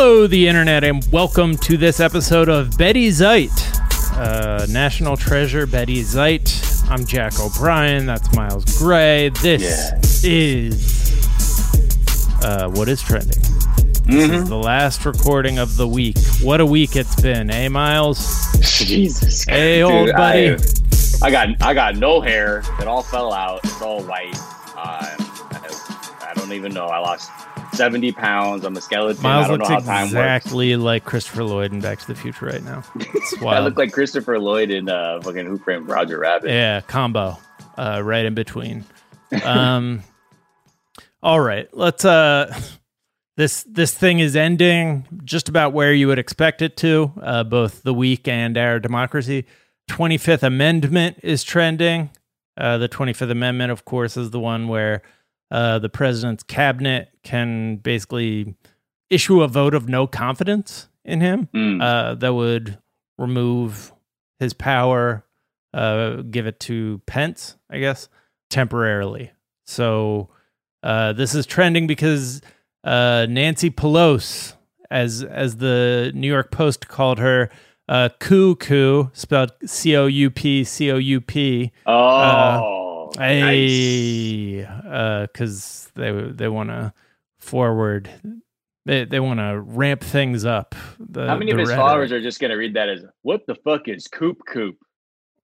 Hello, the internet, and welcome to this episode of Betty Zeit, uh, National Treasure Betty Zeit. I'm Jack O'Brien. That's Miles Gray. This Yeah. is uh, what is trending. This is the last recording of the week. What a week it's been, eh, Miles? Jesus. Hey, old buddy. I, I got I got no hair. It all fell out. It's all white. Uh, I, I don't even know. I lost seventy pounds. I'm a skeleton. I Miles don't know looks time works. exactly like Christopher Lloyd in Back to the Future right now. It's I look like Christopher Lloyd in uh, fucking Who Framed Roger Rabbit. Yeah, combo, uh, right in between. Um, all right, let's. Uh, this this thing is ending just about where you would expect it to. Uh, both the week and our democracy. Twenty Fifth Amendment is trending. Uh, the Twenty Fifth Amendment, of course, is the one where uh, the president's cabinet can basically issue a vote of no confidence in him Mm. uh, that would remove his power, uh, give it to Pence, I guess, temporarily. So uh, this is trending because uh, Nancy Pelosi, as as the New York Post called her, uh, Coo Coo, spelled C O U P C O U P. oh, nice. Hey, because they they want to forward. They they want to ramp things up. The, How many of his followers are just gonna read that as "What the fuck is Coop Coop"?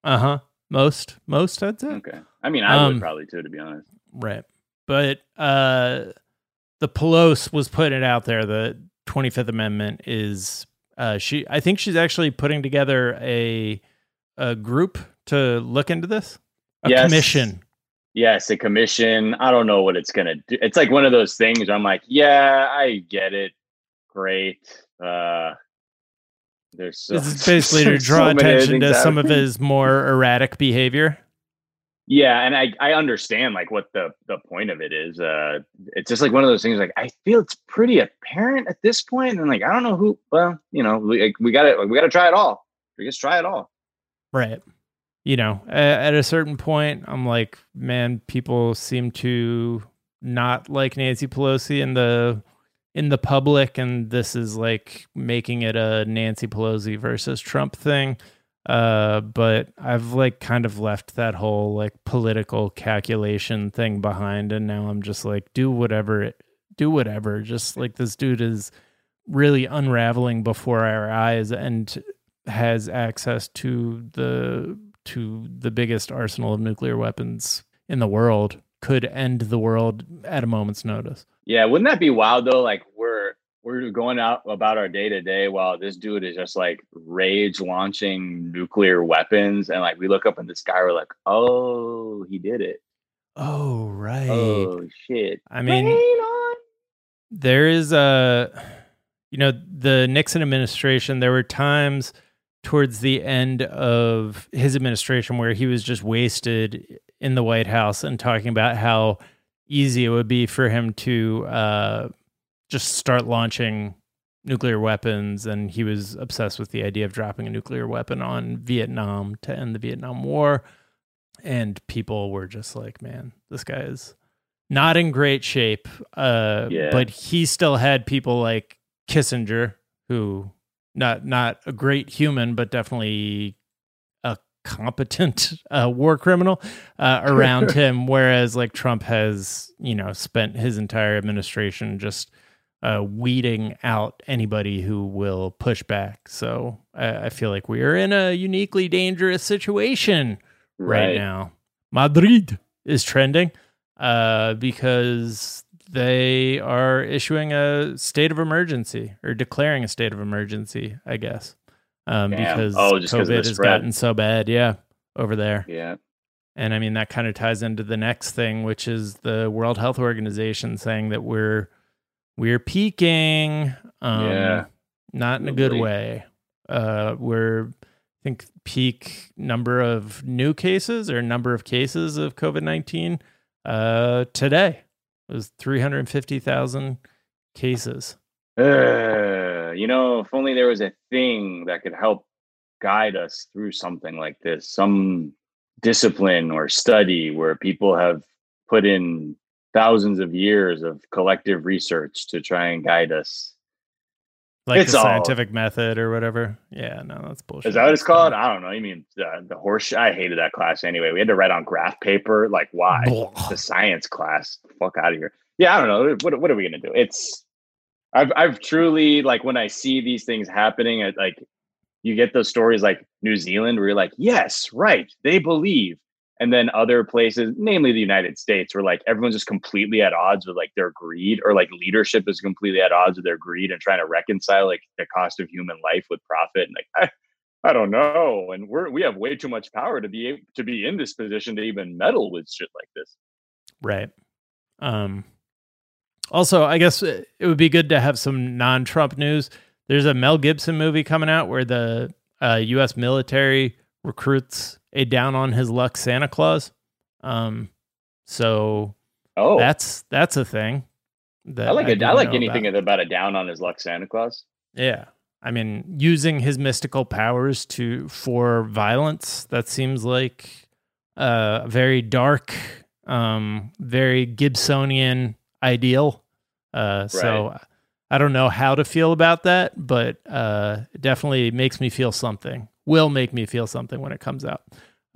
Uh huh. Most most I'd say. Okay. I mean, I Um, would probably too, to be honest. Right. But uh the Pelosi was putting it out there. The 25th Amendment is uh she I think she's actually putting together a a group to look into this. A Yes. commission. Yes, a commission. I don't know what it's gonna do. It's like one of those things where I'm like, yeah, I get it. Great. Uh there's so, This is basically to draw so attention to some of his more erratic behavior. Yeah, and I I understand like what the the point of it is. Uh it's just like one of those things like I feel it's pretty apparent at this point and like I don't know who well, you know, we like, we got to we got to try it all. We just try it all. Right. You know, at a certain point, I'm like, man, people seem to not like Nancy Pelosi in the in the public, and this is like making it a Nancy Pelosi versus Trump thing. Uh, but I've like kind of left that whole like political calculation thing behind, and now I'm just like, do whatever, do whatever. Just like this dude is really unraveling before our eyes, and has access to the to the biggest arsenal of nuclear weapons in the world could end the world at a moment's notice. Yeah, wouldn't that be wild though? Like we're we're going out about our day to day while this dude is just like rage launching nuclear weapons, and like we look up in the sky, we're like, oh, he did it. Oh right. Oh shit. I mean, there is a you know the Nixon administration there were times towards the end of his administration where he was just wasted in the White House and talking about how easy it would be for him to uh, just start launching nuclear weapons. And he was obsessed with the idea of dropping a nuclear weapon on Vietnam to end the Vietnam War. And people were just like man this guy is not in great shape. Uh Yeah. but he still had people like Kissinger who not not a great human but definitely a competent uh, war criminal uh, around him whereas like Trump has you know spent his entire administration just uh, weeding out anybody who will push back so I, I feel like we are in a uniquely dangerous situation right, Right. now. Madrid is trending uh, because they are issuing a state of emergency or declaring a state of emergency, I guess, um, because Oh, COVID has gotten so bad. Yeah, over there. Yeah. And I mean, that kind of ties into the next thing, which is the World Health Organization saying that we're we're peaking. Um, Yeah. Not in a good way. Uh, we're, I think, peak number of new cases or number of cases of COVID 19 uh, today was 350,000 cases. Uh, you know, if only there was a thing that could help guide us through something like this, some discipline or study where people have put in thousands of years of collective research to try and guide us. Like It's the all- scientific method or whatever. Yeah, no, that's bullshit. Is that what it's called? I don't know. You mean uh, the horse? I hated that class anyway. We had to write on graph paper. Like, why? the science class. Fuck out of here. Yeah, I don't know. What what are we gonna do? It's I've I've truly like when I see these things happening, I, like you get those stories like New Zealand where you're like, yes, right, they believe. And then other places, namely the United States, where like everyone's just completely at odds with like their greed, or like leadership is completely at odds with their greed and trying to reconcile like the cost of human life with profit. And like I, I don't know. And we're we have way too much power to be able to be in this position to even meddle with shit like this. Right. Um also, I guess it it would be good to have some non-Trump news. There's a Mel Gibson movie coming out where the uh, U.S. military recruits a down on his luck Santa Claus. Um, so Oh, that's that's a thing. That I like it. I like anything about. about a down on his luck Santa Claus. Yeah. I mean, using his mystical powers to for violence, that seems like a very dark, um, very Gibsonian ideal. Uh, so I don't know how to feel about that, but uh, it definitely makes me feel something. Will make me feel something when it comes out.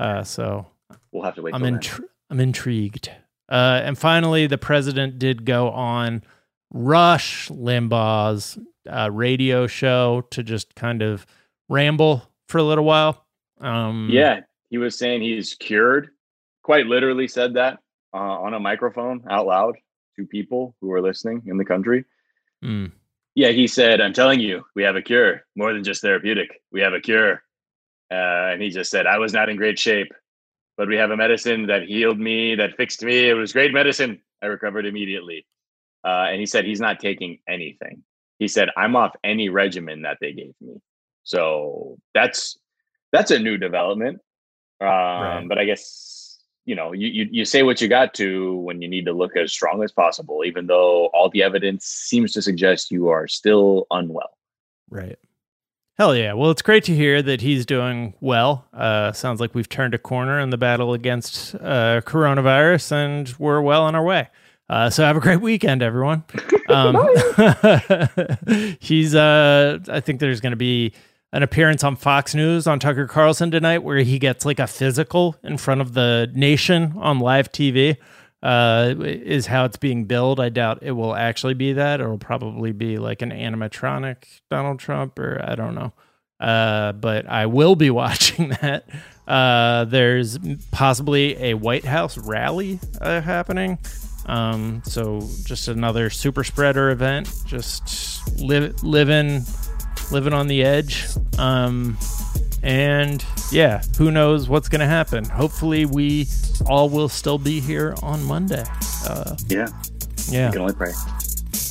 Uh, so We'll have to wait. I'm intri- I'm intrigued. Uh, and finally, the president did go on Rush Limbaugh's uh, radio show to just kind of ramble for a little while. Um, Yeah, he was saying he's cured. Quite literally said that uh, on a microphone out loud to people who were listening in the country. Mm, Yeah, he said, "I'm telling you, we have a cure. More than just therapeutic. We have a cure." Uh, and he just said, "I was not in great shape, but we have a medicine that healed me, that fixed me. It was great medicine. I recovered immediately." Uh, and he said he's not taking anything. He said, "I'm off any regimen that they gave me." So that's that's a new development. Um, But I guess you know you, you you say what you got to when you need to look as strong as possible, even though all the evidence seems to suggest you are still unwell. right. Hell yeah. Well, it's great to hear that he's doing well. Uh, sounds like we've turned a corner in the battle against uh, coronavirus and we're well on our way. Uh, so have a great weekend, everyone. Um, he's, uh, I think there's going to be an appearance on Fox News on Tucker Carlson tonight where he gets like a physical in front of the nation on live TV. Uh, is how it's being billed. I doubt it will actually be that. It'll probably be like an animatronic Donald Trump, or I don't know. Uh, but I will be watching that. Uh, there's possibly a White House rally uh, happening. Um, so just another super spreader event. Just live living living on the edge. Um, and yeah, who knows what's going to happen? Hopefully, we all will still be here on Monday. Uh, Yeah, yeah, you can only pray.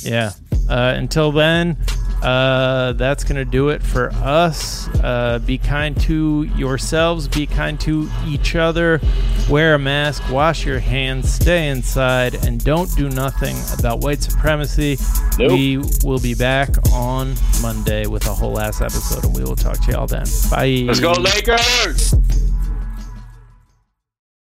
yeah. Uh, until then, uh, that's going to do it for us. Uh, be kind to yourselves, be kind to each other, wear a mask, wash your hands, stay inside, and don't do nothing about white supremacy. Nope. We will be back on Monday with a whole ass episode, and we will talk to y'all then. Bye. Let's go, Lakers!